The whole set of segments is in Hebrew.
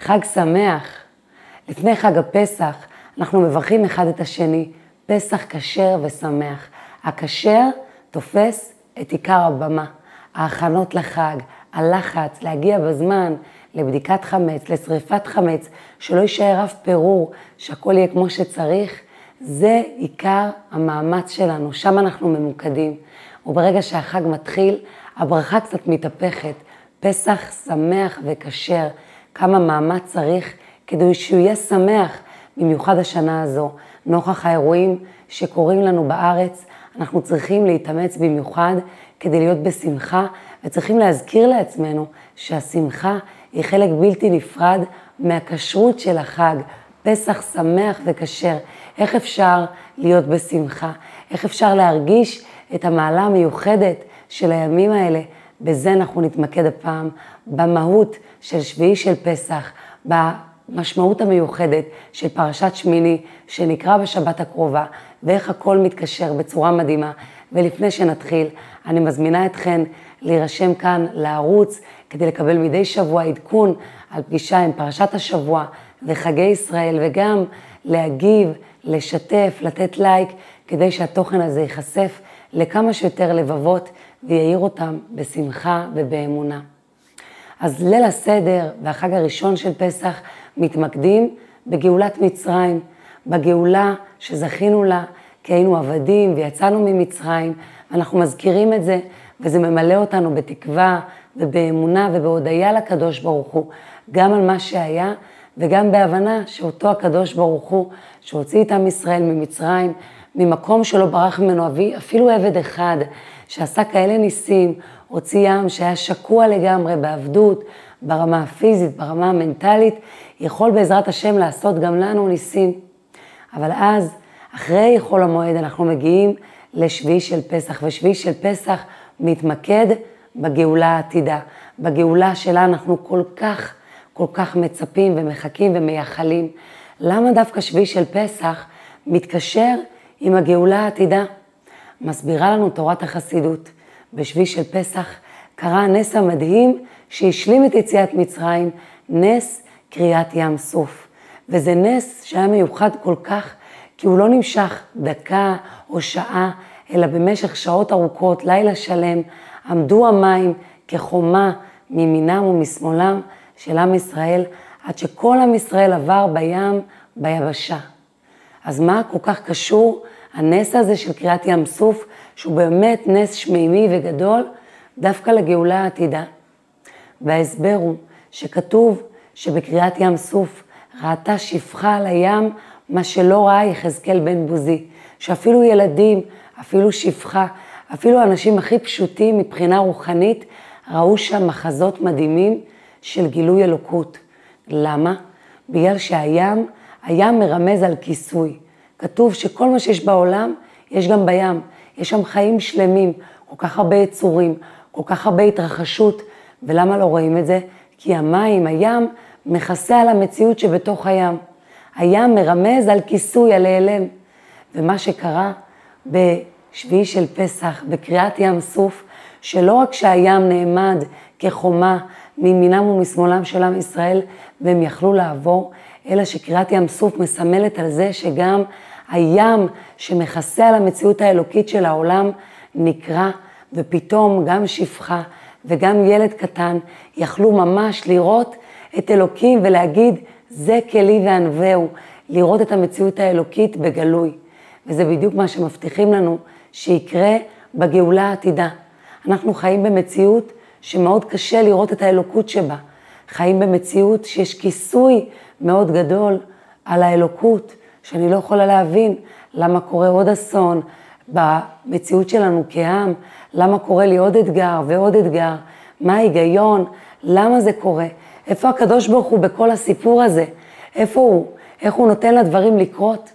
חג שמח. לפני חג הפסח אנחנו מברכים אחד את השני, פסח כשר ושמח. הכשר תופס את עיקר הבמה. ההכנות לחג, הלחץ, להגיע בזמן, לבדיקת חמץ, לשריפת חמץ, שלא יישאר אף פירור, שהכל יהיה כמו שצריך, זה עיקר המאמץ שלנו, שם אנחנו ממוקדים. וברגע שהחג מתחיל, הברכה קצת מתהפכת. פסח שמח וכשר, כמה מאמץ צריך כדי שהוא יהיה שמח, במיוחד השנה הזו. נוכח האירועים שקורים לנו בארץ, אנחנו צריכים להתאמץ במיוחד כדי להיות בשמחה, וצריכים להזכיר לעצמנו שהשמחה היא חלק בלתי נפרד מהכשרות של החג. פסח שמח וכשר. איך אפשר להיות בשמחה? איך אפשר להרגיש את המעלה המיוחדת של הימים האלה? בזה אנחנו נתמקד הפעם, במהות של שביעי של פסח, במשמעות המיוחדת של פרשת שמיני, שנקרא בשבת הקרובה, ואיך הכל מתקשר בצורה מדהימה. ולפני שנתחיל, אני מזמינה אתכן להירשם כאן לערוץ, כדי לקבל מדי שבוע עדכון על פגישה עם פרשת השבוע וחגי ישראל, וגם להגיב, לשתף, לתת לייק, כדי שהתוכן הזה ייחשף לכמה שיותר לבבות ויעיר אותם בשמחה ובאמונה. אז ליל הסדר והחג הראשון של פסח מתמקדים בגאולת מצרים, בגאולה שזכינו לה כי היינו עבדים ויצאנו ממצרים, ואנחנו מזכירים את זה, וזה ממלא אותנו בתקווה ובאמונה ובהודיה לקדוש ברוך הוא, גם על מה שהיה וגם בהבנה שאותו הקדוש ברוך הוא, שהוציא את עם ישראל ממצרים, ממקום שלא ברח ממנו אבי, אפילו עבד אחד, שעשה כאלה ניסים, הוציא ים שהיה שקוע לגמרי בעבדות, ברמה הפיזית, ברמה המנטלית, יכול בעזרת השם לעשות גם לנו ניסים. אבל אז, אחרי חול המועד, אנחנו מגיעים לשביעי של פסח, ושביעי של פסח מתמקד בגאולה העתידה, בגאולה שלה אנחנו כל כך, כל כך מצפים ומחכים ומייחלים. למה דווקא שביעי של פסח מתקשר עם הגאולה העתידה? מסבירה לנו תורת החסידות. בשביעי של פסח קרה הנס המדהים שהשלים את יציאת מצרים, נס קריאת ים סוף. וזה נס שהיה מיוחד כל כך, כי הוא לא נמשך דקה או שעה, אלא במשך שעות ארוכות, לילה שלם, עמדו המים כחומה מימינם ומשמאלם של עם ישראל, עד שכל עם ישראל עבר בים, ביבשה. אז מה כל כך קשור הנס הזה של קריאת ים סוף, שהוא באמת נס שמימי וגדול, דווקא לגאולה העתידה? וההסבר הוא שכתוב שבקריאת ים סוף ראתה שפחה על הים מה שלא ראה יחזקאל בן בוזי, שאפילו ילדים, אפילו שפחה, אפילו האנשים הכי פשוטים מבחינה רוחנית, ראו שם מחזות מדהימים של גילוי אלוקות. למה? בגלל שהים, הים מרמז על כיסוי. כתוב שכל מה שיש בעולם, יש גם בים. יש שם חיים שלמים, כל כך הרבה יצורים, כל כך הרבה התרחשות. ולמה לא רואים את זה? כי המים, הים, מכסה על המציאות שבתוך הים. הים מרמז על כיסוי, על להיעלם. ומה שקרה בשביעי של פסח, בקריאת ים סוף, שלא רק שהים נעמד כחומה מימינם ומשמאלם של עם ישראל והם יכלו לעבור, אלא שקריאת ים סוף מסמלת על זה שגם הים שמכסה על המציאות האלוקית של העולם נקרע, ופתאום גם שפחה וגם ילד קטן יכלו ממש לראות את אלוקים ולהגיד, זה כלי וענווהו, לראות את המציאות האלוקית בגלוי. וזה בדיוק מה שמבטיחים לנו שיקרה בגאולה העתידה. אנחנו חיים במציאות שמאוד קשה לראות את האלוקות שבה. חיים במציאות שיש כיסוי מאוד גדול על האלוקות, שאני לא יכולה להבין למה קורה עוד אסון במציאות שלנו כעם, למה קורה לי עוד אתגר ועוד אתגר, מה ההיגיון, למה זה קורה, איפה הקדוש ברוך הוא בכל הסיפור הזה, איפה הוא, איך הוא נותן לדברים לקרות,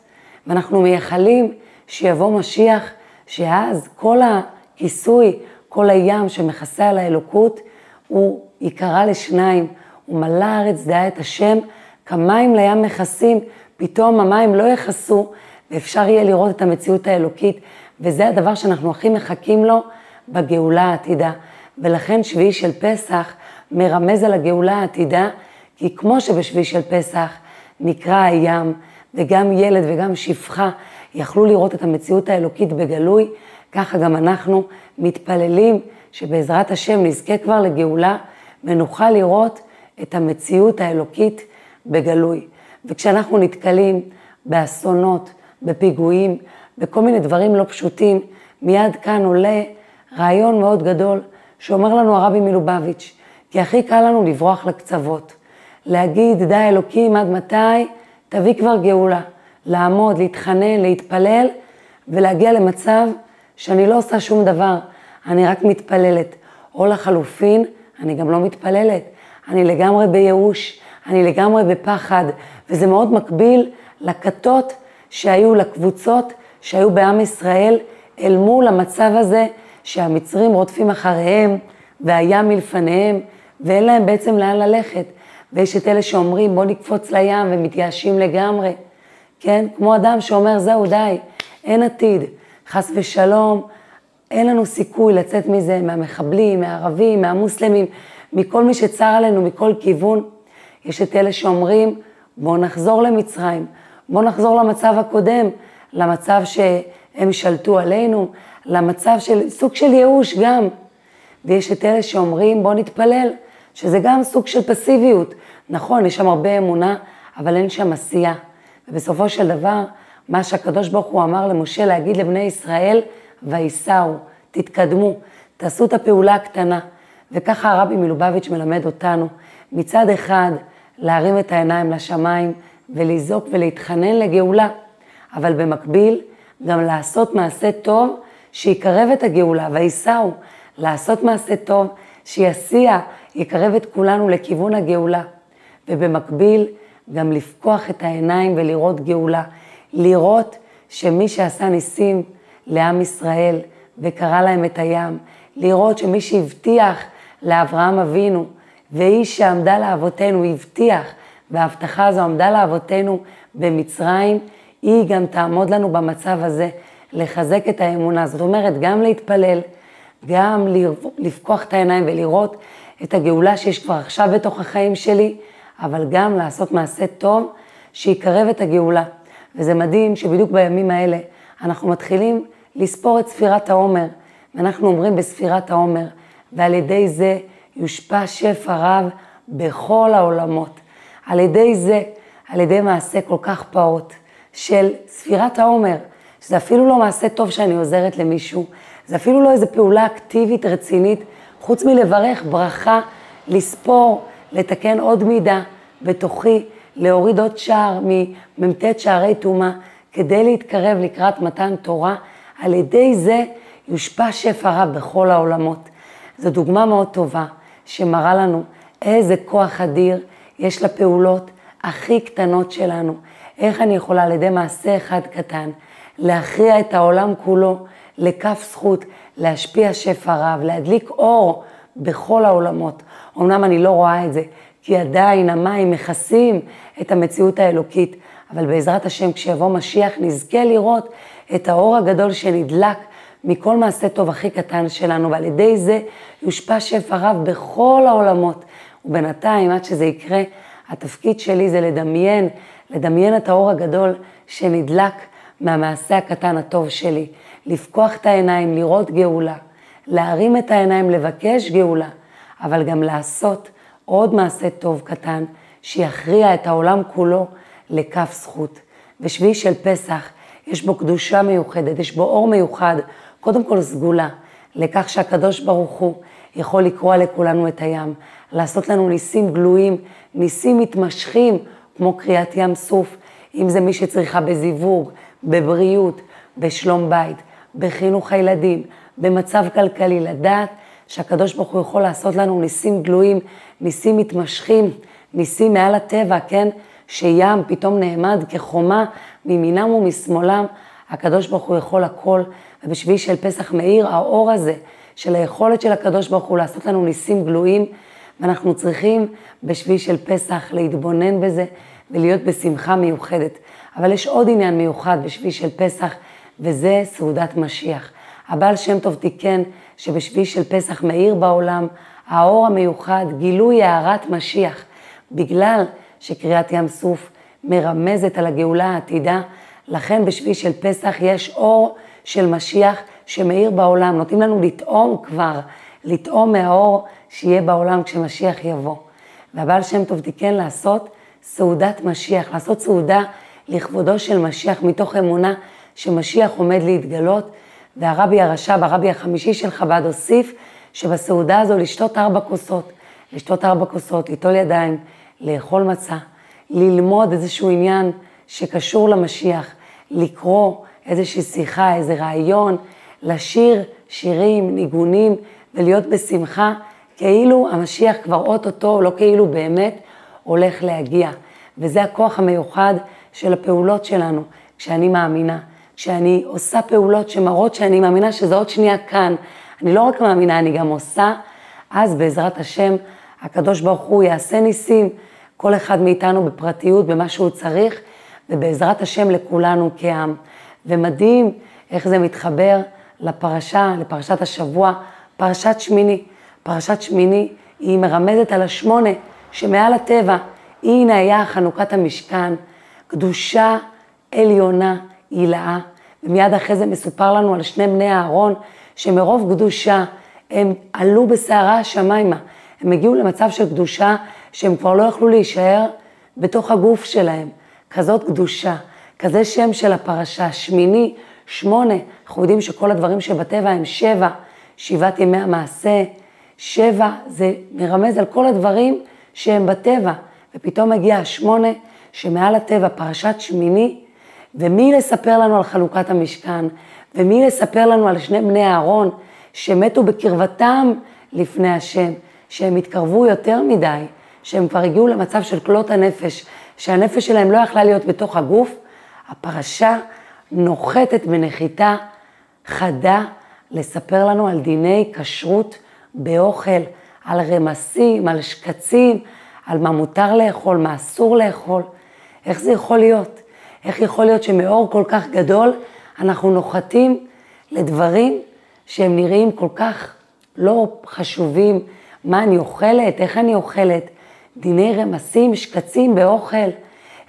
ואנחנו מייחלים שיבוא משיח, שאז כל הכיסוי, כל הים שמכסה על האלוקות, הוא ייקרא לשניים, ומלא הארץ דעה את השם, כמים לים מכסים, פתאום המים לא יכסו, ואפשר יהיה לראות את המציאות האלוקית, וזה הדבר שאנחנו הכי מחכים לו בגאולה העתידה. ולכן שביעי של פסח מרמז על הגאולה העתידה, כי כמו שבשביל של פסח נקרא הים, וגם ילד וגם שפחה יכלו לראות את המציאות האלוקית בגלוי, ככה גם אנחנו מתפללים שבעזרת השם נזכה כבר לגאולה ונוכל לראות את המציאות האלוקית בגלוי. וכשאנחנו נתקלים באסונות, בפיגועים, בכל מיני דברים לא פשוטים, מיד כאן עולה רעיון מאוד גדול שאומר לנו הרבי מלובביץ', כי הכי קל לנו לברוח לקצוות, להגיד די אלוקים עד מתי, תביא כבר גאולה, לעמוד, להתחנן, להתפלל ולהגיע למצב שאני לא עושה שום דבר, אני רק מתפללת. או לחלופין, אני גם לא מתפללת, אני לגמרי בייאוש, אני לגמרי בפחד, וזה מאוד מקביל לכתות שהיו, לקבוצות שהיו בעם ישראל, אל מול המצב הזה שהמצרים רודפים אחריהם, והים מלפניהם, ואין להם בעצם לאן ללכת. ויש את אלה שאומרים, בוא נקפוץ לים, ומתייאשים לגמרי, כן? כמו אדם שאומר, זהו, די, אין עתיד, חס ושלום, אין לנו סיכוי לצאת מזה, מהמחבלים, מהערבים, מהמוסלמים, מכל מי שצר עלינו, מכל כיוון. יש את אלה שאומרים, בואו נחזור למצרים, בואו נחזור למצב הקודם, למצב שהם שלטו עלינו, למצב של סוג של ייאוש גם. ויש את אלה שאומרים, בואו נתפלל, שזה גם סוג של פסיביות. נכון, יש שם הרבה אמונה, אבל אין שם עשייה. ובסופו של דבר, מה שהקדוש ברוך הוא אמר למשה להגיד לבני ישראל, וייסעו, תתקדמו, תעשו את הפעולה הקטנה. וככה הרבי מלובביץ' מלמד אותנו, מצד אחד, להרים את העיניים לשמיים ולזעוק ולהתחנן לגאולה, אבל במקביל, גם לעשות מעשה טוב שיקרב את הגאולה, וייסעו, לעשות מעשה טוב שיסיע, יקרב את כולנו לכיוון הגאולה. ובמקביל, גם לפקוח את העיניים ולראות גאולה, לראות שמי שעשה ניסים לעם ישראל וקרא להם את הים, לראות שמי שהבטיח לאברהם אבינו, והיא שעמדה לאבותינו, הבטיח, וההבטחה הזו עמדה לאבותינו במצרים, היא גם תעמוד לנו במצב הזה, לחזק את האמונה. זאת אומרת, גם להתפלל, גם לפקוח את העיניים ולראות את הגאולה שיש כבר עכשיו בתוך החיים שלי, אבל גם לעשות מעשה טוב שיקרב את הגאולה. וזה מדהים שבדיוק בימים האלה אנחנו מתחילים לספור את ספירת העומר, ואנחנו אומרים בספירת העומר, ועל ידי זה יושפע שפע רב בכל העולמות. על ידי זה, על ידי מעשה כל כך פעוט של ספירת העומר, שזה אפילו לא מעשה טוב שאני עוזרת למישהו, זה אפילו לא איזו פעולה אקטיבית רצינית, חוץ מלברך ברכה, לספור, לתקן עוד מידה בתוכי, להוריד עוד שער ממ"ט שערי טומאה, כדי להתקרב לקראת מתן תורה, על ידי זה יושפע שפע רב בכל העולמות. זו דוגמה מאוד טובה שמראה לנו איזה כוח אדיר יש לפעולות הכי קטנות שלנו. איך אני יכולה על ידי מעשה אחד קטן להכריע את העולם כולו לכף זכות, להשפיע שפע רב, להדליק אור בכל העולמות. אמנם אני לא רואה את זה, כי עדיין המים מכסים את המציאות האלוקית, אבל בעזרת השם כשיבוא משיח נזכה לראות את האור הגדול שנדלק מכל מעשה טוב הכי קטן שלנו, ועל ידי זה יושפע שפע רב בכל העולמות. ובינתיים, עד שזה יקרה, התפקיד שלי זה לדמיין, לדמיין את האור הגדול שנדלק מהמעשה הקטן הטוב שלי, לפקוח את העיניים, לראות גאולה, להרים את העיניים, לבקש גאולה, אבל גם לעשות עוד מעשה טוב קטן שיכריע את העולם כולו לכף זכות. ושביעי של פסח, יש בו קדושה מיוחדת, יש בו אור מיוחד, קודם כל סגולה, לכך שהקדוש ברוך הוא יכול לקרוע לכולנו את הים, לעשות לנו ניסים גלויים, ניסים מתמשכים, כמו קריאת ים סוף, אם זה מי שצריכה בזיווג, בבריאות, בשלום בית, בחינוך הילדים, במצב כלכלי, לדעת שהקדוש ברוך הוא יכול לעשות לנו ניסים גלויים, ניסים מתמשכים, ניסים מעל הטבע, כן? שים פתאום נעמד כחומה מימינם ומשמאלם, הקדוש ברוך הוא יכול הכל, ובשביעי של פסח מאיר האור הזה של היכולת של הקדוש ברוך הוא לעשות לנו ניסים גלויים, ואנחנו צריכים בשביעי של פסח להתבונן בזה ולהיות בשמחה מיוחדת. אבל יש עוד עניין מיוחד בשביעי של פסח, וזה סעודת משיח. הבעל שם טוב תיקן שבשביעי של פסח מאיר בעולם האור המיוחד, גילוי הארת משיח. בגלל שקריאת ים סוף מרמזת על הגאולה העתידה, לכן בשביל של פסח יש אור של משיח שמאיר בעולם, נותנים לנו לטעום כבר, לטעום מהאור שיהיה בעולם כשמשיח יבוא. והבעל שם טוב תיקן לעשות סעודת משיח, לעשות סעודה לכבודו של משיח מתוך אמונה שמשיח עומד להתגלות, והרבי הרש"ב, הרבי החמישי של חב"ד, הוסיף שבסעודה הזו לשתות ארבע כוסות, לשתות ארבע כוסות, ליטול ידיים, לאכול מצה, ללמוד איזשהו עניין שקשור למשיח, לקרוא איזושהי שיחה, איזה רעיון, לשיר שירים, ניגונים ולהיות בשמחה, כאילו המשיח כבר אוטוטו, לא כאילו באמת, הולך להגיע. וזה הכוח המיוחד של הפעולות שלנו, כשאני מאמינה. כשאני עושה פעולות שמראות שאני מאמינה שזה עוד שנייה כאן. אני לא רק מאמינה, אני גם עושה, אז בעזרת השם, הקדוש ברוך הוא יעשה ניסים, כל אחד מאיתנו בפרטיות, במה שהוא צריך, ובעזרת השם לכולנו כעם. ומדהים איך זה מתחבר לפרשה, לפרשת השבוע, פרשת שמיני. פרשת שמיני היא מרמזת על השמונה שמעל הטבע. הנה היה חנוכת המשכן, קדושה עליונה, הילאה, ומיד אחרי זה מסופר לנו על שני בני אהרון, שמרוב קדושה הם עלו בסערה השמיימה. הם הגיעו למצב של קדושה שהם כבר לא יכלו להישאר בתוך הגוף שלהם. כזאת קדושה, כזה שם של הפרשה, שמיני, שמונה, אנחנו יודעים שכל הדברים שבטבע הם שבע, שבעת ימי המעשה, שבע זה מרמז על כל הדברים שהם בטבע, ופתאום מגיע השמונה שמעל הטבע, פרשת שמיני, ומי לספר לנו על חלוקת המשכן, ומי לספר לנו על שני בני אהרון שמתו בקרבתם לפני השם, שהם התקרבו יותר מדי, שהם כבר הגיעו למצב של כלות הנפש, שהנפש שלהם לא יכלה להיות בתוך הגוף, הפרשה נוחתת בנחיתה חדה לספר לנו על דיני כשרות באוכל, על רמסים, על שקצים, על מה מותר לאכול, מה אסור לאכול. איך זה יכול להיות? איך יכול להיות שמאור כל כך גדול אנחנו נוחתים לדברים שהם נראים כל כך לא חשובים, מה אני אוכלת, איך אני אוכלת, דיני רמסים, שקצים באוכל,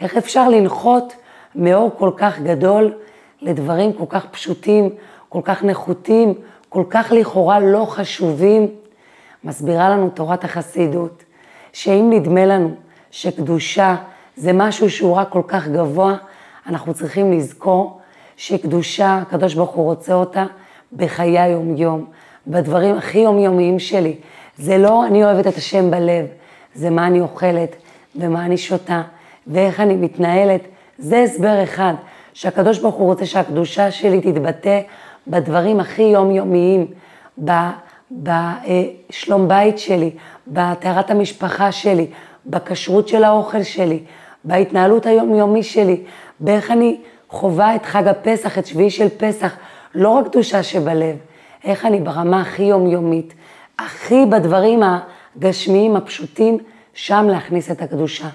איך אפשר לנחות מאור כל כך גדול לדברים כל כך פשוטים, כל כך נחותים, כל כך לכאורה לא חשובים. מסבירה לנו תורת החסידות, שאם נדמה לנו שקדושה זה משהו שהוא רק כל כך גבוה, אנחנו צריכים לזכור שקדושה, הקדוש ברוך הוא רוצה אותה בחיי היום-יום, בדברים הכי יומיומיים שלי. זה לא אני אוהבת את השם בלב, זה מה אני אוכלת ומה אני שותה ואיך אני מתנהלת. זה הסבר אחד, שהקדוש ברוך הוא רוצה שהקדושה שלי תתבטא בדברים הכי יומיומיים, בשלום בית שלי, בטהרת המשפחה שלי, בכשרות של האוכל שלי, בהתנהלות היומיומי שלי, באיך אני חווה את חג הפסח, את שביעי של פסח, לא רק קדושה שבלב, איך אני ברמה הכי יומיומית, הכי בדברים הגשמיים הפשוטים, שם להכניס את הקדושה.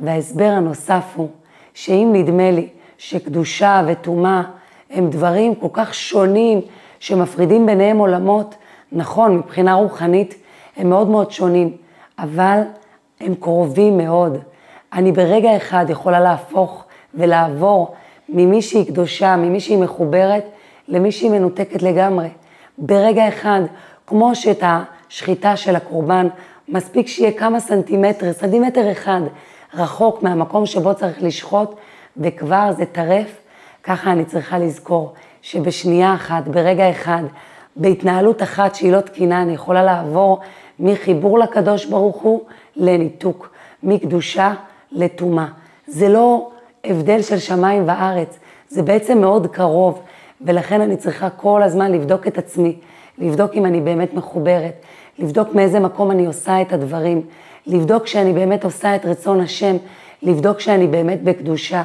וההסבר הנוסף הוא, שאם נדמה לי שקדושה וטומאה הם דברים כל כך שונים, שמפרידים ביניהם עולמות, נכון, מבחינה רוחנית הם מאוד מאוד שונים, אבל הם קרובים מאוד. אני ברגע אחד יכולה להפוך ולעבור ממישהי קדושה, ממישהי מחוברת, למישהי מנותקת לגמרי. ברגע אחד, כמו שאת השחיטה של הקורבן, מספיק שיהיה כמה סנטימטר, סנטימטר אחד, רחוק מהמקום שבו צריך לשחוט, וכבר זה טרף, ככה אני צריכה לזכור שבשנייה אחת, ברגע אחד, בהתנהלות אחת שהיא לא תקינה, אני יכולה לעבור מחיבור לקדוש ברוך הוא לניתוק, מקדושה לטומאה. זה לא הבדל של שמיים וארץ, זה בעצם מאוד קרוב, ולכן אני צריכה כל הזמן לבדוק את עצמי, לבדוק אם אני באמת מחוברת, לבדוק מאיזה מקום אני עושה את הדברים, לבדוק שאני באמת עושה את רצון השם, לבדוק שאני באמת בקדושה.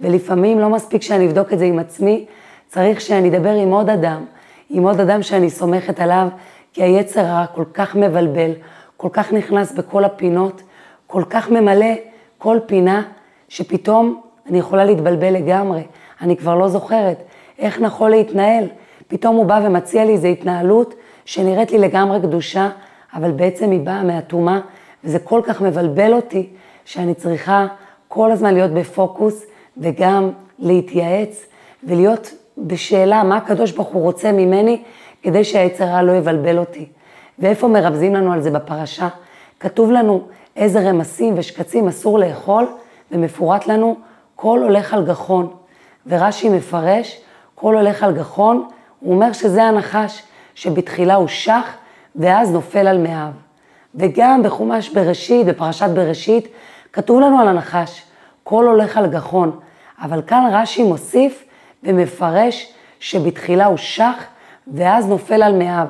ולפעמים לא מספיק שאני אבדוק את זה עם עצמי, צריך שאני אדבר עם עוד אדם, עם עוד אדם שאני סומכת עליו, כי היצר הרע כל כך מבלבל, כל כך נכנס בכל הפינות, כל כך ממלא כל פינה, שפתאום אני יכולה להתבלבל לגמרי, אני כבר לא זוכרת איך נכון להתנהל. פתאום הוא בא ומציע לי איזו התנהלות שנראית לי לגמרי קדושה, אבל בעצם היא באה מהטומאה וזה כל כך מבלבל אותי, שאני צריכה כל הזמן להיות בפוקוס וגם להתייעץ ולהיות בשאלה מה הקדוש ברוך הוא רוצה ממני כדי שהיצר לא יבלבל אותי. ואיפה מרמזים לנו על זה בפרשה? כתוב לנו איזה רמסים ושקצים אסור לאכול, ומפורט לנו כל הולך על גחון. ורש"י מפרש, כל הולך על גחון, הוא אומר שזה הנחש, שבתחילה הוא שח, ואז נופל על מאיו. וגם בחומש בראשית, בפרשת בראשית, כתוב לנו על הנחש, כל הולך על גחון. אבל כאן רש"י מוסיף ומפרש שבתחילה הוא שח, ואז נופל על מאיו.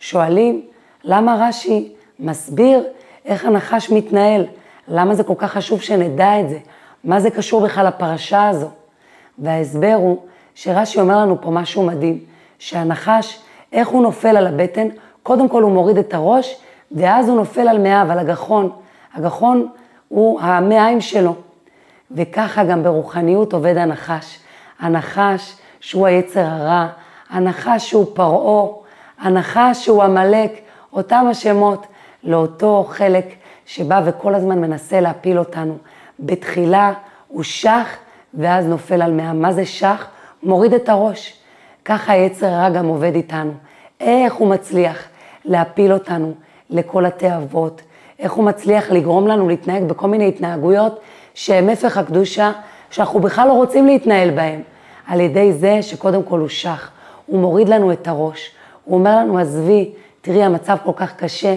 שואלים, למה רש"י מסביר איך הנחש מתנהל? למה זה כל כך חשוב שנדע את זה? מה זה קשור בכלל לפרשה הזו? וההסבר הוא שרש"י אומר לנו פה משהו מדהים, שהנחש, איך הוא נופל על הבטן? קודם כל הוא מוריד את הראש, ואז הוא נופל על מאיו, על הגחון. הגחון הוא המעיים שלו. וככה גם ברוחניות עובד הנחש. הנחש שהוא היצר הרע, הנחש שהוא פרעה, הנחש שהוא עמלק, אותם השמות לאותו חלק שבא וכל הזמן מנסה להפיל אותנו. בתחילה הוא שח ואז נופל על מאה. מה זה שח? מוריד את הראש. ככה היצר הרע גם עובד איתנו. איך הוא מצליח להפיל אותנו לכל התאוות, איך הוא מצליח לגרום לנו להתנהג בכל מיני התנהגויות שהן הפך הקדושה, שאנחנו בכלל לא רוצים להתנהל בהן. על ידי זה שקודם כל הוא שח, הוא מוריד לנו את הראש, הוא אומר לנו, עזבי, תראי, המצב כל כך קשה,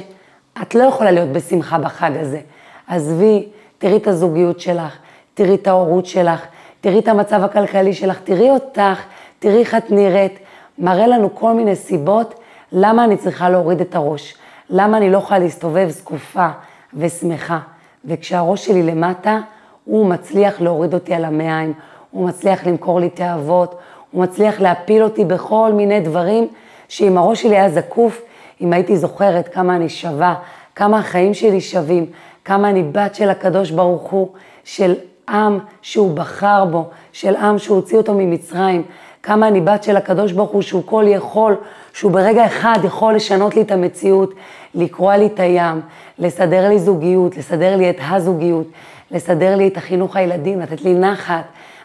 את לא יכולה להיות בשמחה בחג הזה. עזבי, תראי את הזוגיות שלך, תראי את ההורות שלך, תראי את המצב הכלכלי שלך, תראי אותך, תראי איך את נראית. מראה לנו כל מיני סיבות למה אני צריכה להוריד את הראש, למה אני לא יכולה להסתובב זקופה ושמחה. וכשהראש שלי למטה, הוא מצליח להוריד אותי על המעיים, הוא מצליח למכור לי תאוות, הוא מצליח להפיל אותי בכל מיני דברים, שאם הראש שלי היה זקוף, אם הייתי זוכרת כמה אני שווה, כמה החיים שלי שווים, כמה אני בת של הקדוש ברוך הוא, של עם שהוא בחר בו, של עם שהוא הוציא אותו ממצרים, כמה אני בת של הקדוש ברוך הוא שהוא כל יכול, שהוא ברגע אחד יכול לשנות לי את המציאות, לקרוע לי את הים, לסדר לי זוגיות, לסדר לי את הזוגיות, לסדר לי את החינוך הילדים, לתת לי נחת,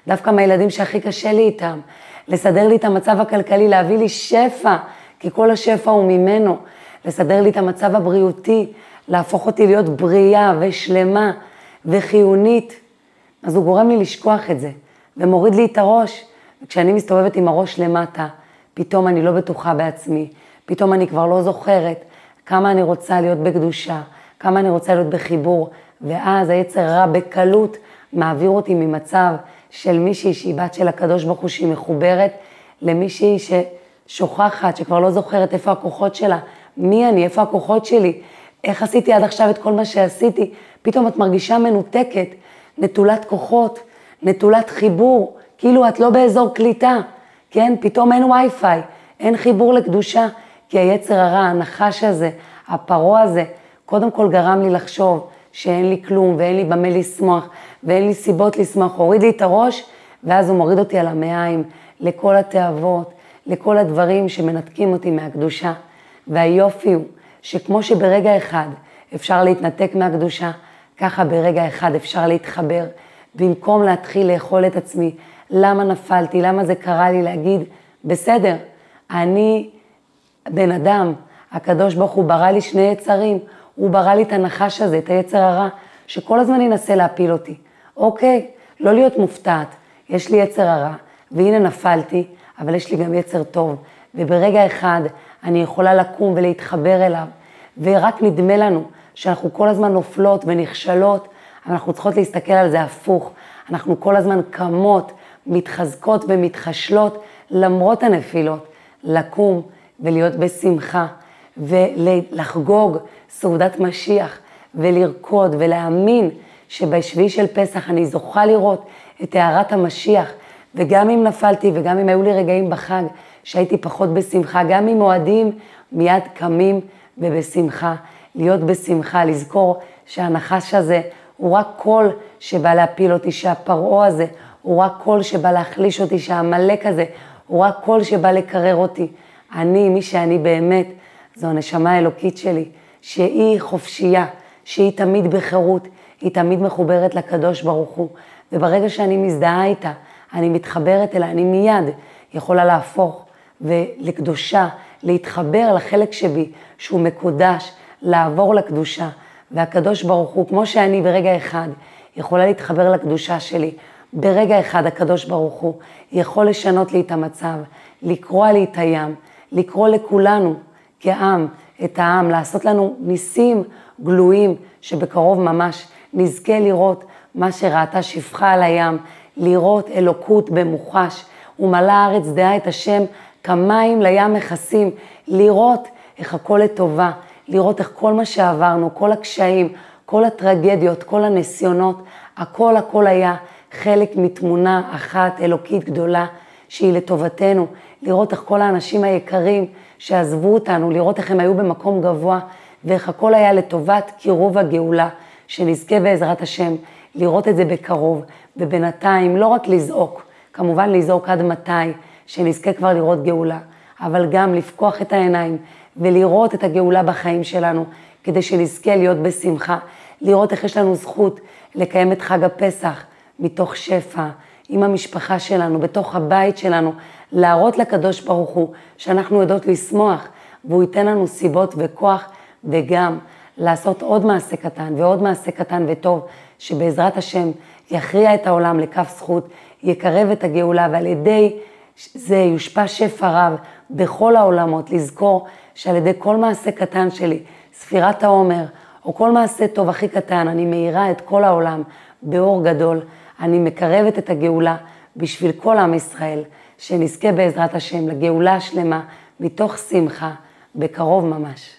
דווקא מהילדים שהכי קשה לי איתם, לסדר לי את המצב הכלכלי, להביא לי שפע, כי כל השפע הוא ממנו, לסדר לי את המצב הבריאותי, להפוך אותי להיות בריאה ושלמה וחיונית. אז הוא גורם לי לשכוח את זה, ומוריד לי את הראש. וכשאני מסתובבת עם הראש למטה, פתאום אני לא בטוחה בעצמי, פתאום אני כבר לא זוכרת כמה אני רוצה להיות בקדושה, כמה אני רוצה להיות בחיבור, ואז היצר רע בקלות מעביר אותי ממצב של מישהי שהיא בת של הקדוש ברוך הוא שהיא מחוברת, למישהי ששוכחת, שכבר לא זוכרת איפה הכוחות שלה, מי אני, איפה הכוחות שלי, איך עשיתי עד עכשיו את כל מה שעשיתי, פתאום את מרגישה מנותקת, נטולת כוחות, נטולת חיבור, כאילו את לא באזור קליטה, כן? פתאום אין וי-פיי, אין חיבור לקדושה, כי היצר הרע, הנחש הזה, הפרעה הזה, קודם כל גרם לי לחשוב שאין לי כלום ואין לי במה לשמוח ואין לי סיבות לשמוח, הוריד לי את הראש ואז הוא מוריד אותי על המעיים לכל התאוות, לכל הדברים שמנתקים אותי מהקדושה. והיופי הוא שכמו שברגע אחד אפשר להתנתק מהקדושה, ככה ברגע אחד אפשר להתחבר. במקום להתחיל לאכול את עצמי, למה נפלתי, למה זה קרה לי, להגיד, בסדר, אני בן אדם, הקדוש ברוך הוא ברא לי שני יצרים, הוא ברא לי את הנחש הזה, את היצר הרע, שכל הזמן ינסה להפיל אותי. אוקיי, לא להיות מופתעת, יש לי יצר הרע, והנה נפלתי, אבל יש לי גם יצר טוב, וברגע אחד אני יכולה לקום ולהתחבר אליו, ורק נדמה לנו שאנחנו כל הזמן נופלות ונכשלות, אבל אנחנו צריכות להסתכל על זה הפוך. אנחנו כל הזמן קמות, מתחזקות ומתחשלות למרות הנפילות, לקום ולהיות בשמחה ולחגוג סעודת משיח ולרקוד ולהאמין שבשביעי של פסח אני זוכה לראות את טהרת המשיח, וגם אם נפלתי וגם אם היו לי רגעים בחג שהייתי פחות בשמחה, גם אם אוהדים מיד קמים ובשמחה, להיות בשמחה, לזכור שהנחש הזה הוא רק קול שבא להפיל אותי, שהפרעה הזה הוא רק קול שבא להחליש אותי, שהעמלק הזה הוא רק קול שבא לקרר אותי. אני, מי שאני באמת, זו הנשמה האלוקית שלי, שהיא חופשייה, שהיא תמיד בחירות, היא תמיד מחוברת לקדוש ברוך הוא, וברגע שאני מזדהה איתה, אני מתחברת אליה, אני מיד יכולה להפוך ולקדושה, להתחבר לחלק שבי שהוא מקודש, לעבור לקדושה. והקדוש ברוך הוא, כמו שאני ברגע אחד יכולה להתחבר לקדושה שלי, ברגע אחד הקדוש ברוך הוא יכול לשנות לי את המצב, לקרוע לי את הים, לקרוא לכולנו כעם, את העם, לעשות לנו ניסים גלויים שבקרוב ממש נזכה לראות מה שראתה שפחה על הים, לראות אלוקות במוחש, ומלא הארץ דעה את השם כמים לים מכסים, לראות איך הכל לטובה, לראות איך כל מה שעברנו, כל הקשיים, כל הטרגדיות, כל הניסיונות, הכל הכל היה חלק מתמונה אחת אלוקית גדולה שהיא לטובתנו, לראות איך כל האנשים היקרים שעזבו אותנו, לראות איך הם היו במקום גבוה ואיך הכל היה לטובת קירוב הגאולה, שנזכה בעזרת השם לראות את זה בקרוב, ובינתיים לא רק לזעוק, כמובן לזעוק עד מתי, שנזכה כבר לראות גאולה, אבל גם לפקוח את העיניים ולראות את הגאולה בחיים שלנו, כדי שנזכה להיות בשמחה, לראות איך יש לנו זכות לקיים את חג הפסח מתוך שפע, עם המשפחה שלנו, בתוך הבית שלנו, להראות לקדוש ברוך הוא שאנחנו יודעות לשמוח, והוא ייתן לנו סיבות וכוח, וגם לעשות עוד מעשה קטן ועוד מעשה קטן וטוב, שבעזרת השם יכריע את העולם לכף זכות, יקרב את הגאולה, ועל ידי זה יושפע שפע רב בכל העולמות, לזכור שעל ידי כל מעשה קטן שלי, ספירת העומר, או כל מעשה טוב הכי קטן, אני מאירה את כל העולם באור גדול, אני מקרבת את הגאולה בשביל כל עם ישראל, שנזכה בעזרת השם לגאולה השלמה מתוך שמחה, בקרוב ממש.